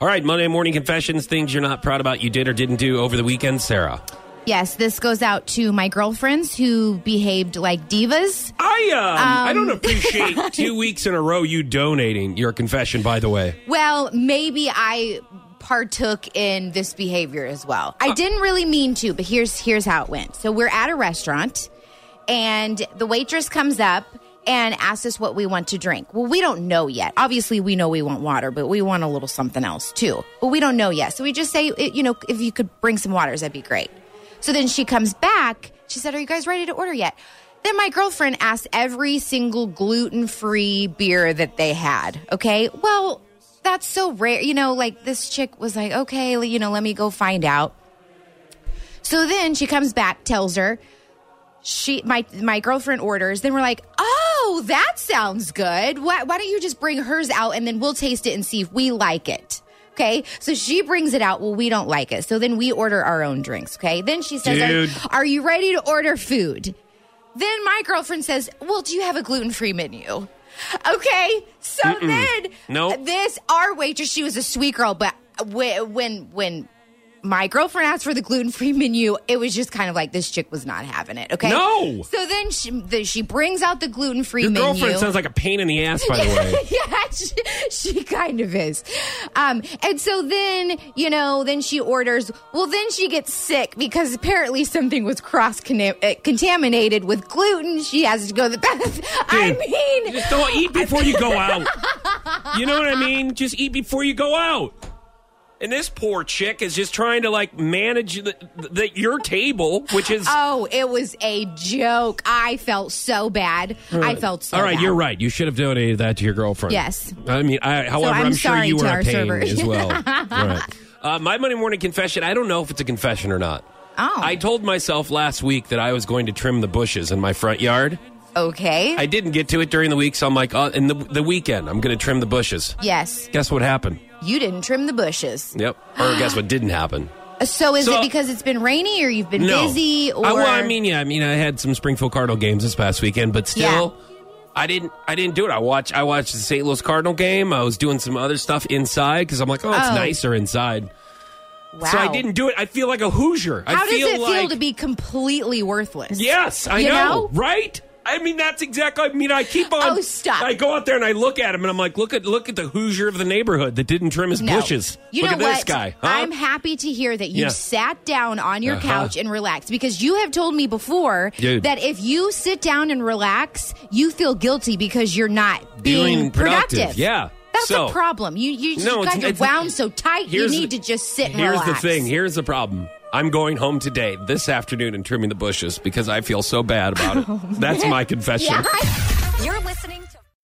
All right, Monday morning confessions, things you're not proud about you did or didn't do over the weekend, Sarah. Yes, this goes out to my girlfriends who behaved like divas. I um, I don't Um, appreciate two weeks in a row you donating your confession. By the way, Well, maybe I partook in this behavior as well. Uh, I didn't really mean to, but here's here's how it went. So we're at a restaurant and the waitress comes up and asks us what we want to drink. Well, we don't know yet. Obviously, we know we want water, but we want a little something else too. But we don't know yet. So we just say, you know, if you could bring some waters, that'd be great. So then she comes back. She said, Are you guys ready to order yet? Then my girlfriend asked every single gluten free beer that they had. Okay. Well, that's so rare. You know, like this chick was like, Okay, you know, let me go find out. So then she comes back, tells her, she my my girlfriend orders then we're like oh that sounds good. Why, why don't you just bring hers out and then we'll taste it and see if we like it okay? So she brings it out. Well we don't like it. So then we order our own drinks okay? Then she says Dude. are, you ready to order food? Then my girlfriend says well do you have a gluten-free menu? Okay so then Nope. this our waitress she was a sweet girl but when when when my girlfriend asked for the gluten free menu. It was just kind of like this chick was not having it. Okay. No. So then she the, she brings out the gluten free your menu. girlfriend sounds like a pain in the ass. By the way, yeah, she, she kind of is. Um, and so then, you know, then she orders. Well, then she gets sick because apparently something was cross contaminated with gluten. She has to go to the bathroom. I mean, just don't eat before you go out. You know what I mean? Just eat before you go out. And this poor chick is just trying to like manage the, the, your table, which is oh, it was a joke. I felt so bad. I felt so all right. bad. You're right. You should have donated that to your girlfriend. Yes. I mean, I, however, I'm I'm, sure sorry you were our a pain server. as well. right. Uh, my Monday morning confession. I don't know if it's a confession or not. Oh. I told myself last week that I was going to trim the bushes in my front yard. Okay. I didn't get to it during the week, so I'm like, uh, in the, the weekend, I'm going to trim the bushes. yes. Guess what happened? You didn't trim the bushes. Yep. Or guess what didn't happen? So is So- it because it's been rainy or you've been No. busy or I, well, I mean, yeah, I mean, I had some Springfield Cardinal games this past weekend, but still, I didn't. I didn't do it. I watched. I watched the St. Louis Cardinal game. I was doing some other stuff inside because I'm like, oh, it's Oh. nicer inside. wow. So I didn't do it. I feel like a Hoosier. How I does feel it like, feel to be completely worthless? Yes, I You know, know? right? I mean, that's exactly. I mean, I keep on. Oh, stop. I go out there and I look at him, and I'm like, look at look at the Hoosier of the neighborhood that didn't trim his No. bushes. You look know at what? this guy. Huh? I'm happy to hear that you Yeah. sat down on your Uh-huh. couch and relaxed because you have told me before Dude. that if you sit down and relax, you feel guilty because you're not being Doing productive. Yeah. That's So- a problem. You you No, your it's- wound so tight. You need to just sit and Here's relax. the thing. Here's the problem. I'm going home today, this afternoon, and trimming the bushes because I feel so bad about it. Oh, That's my confession. Yeah. You're listening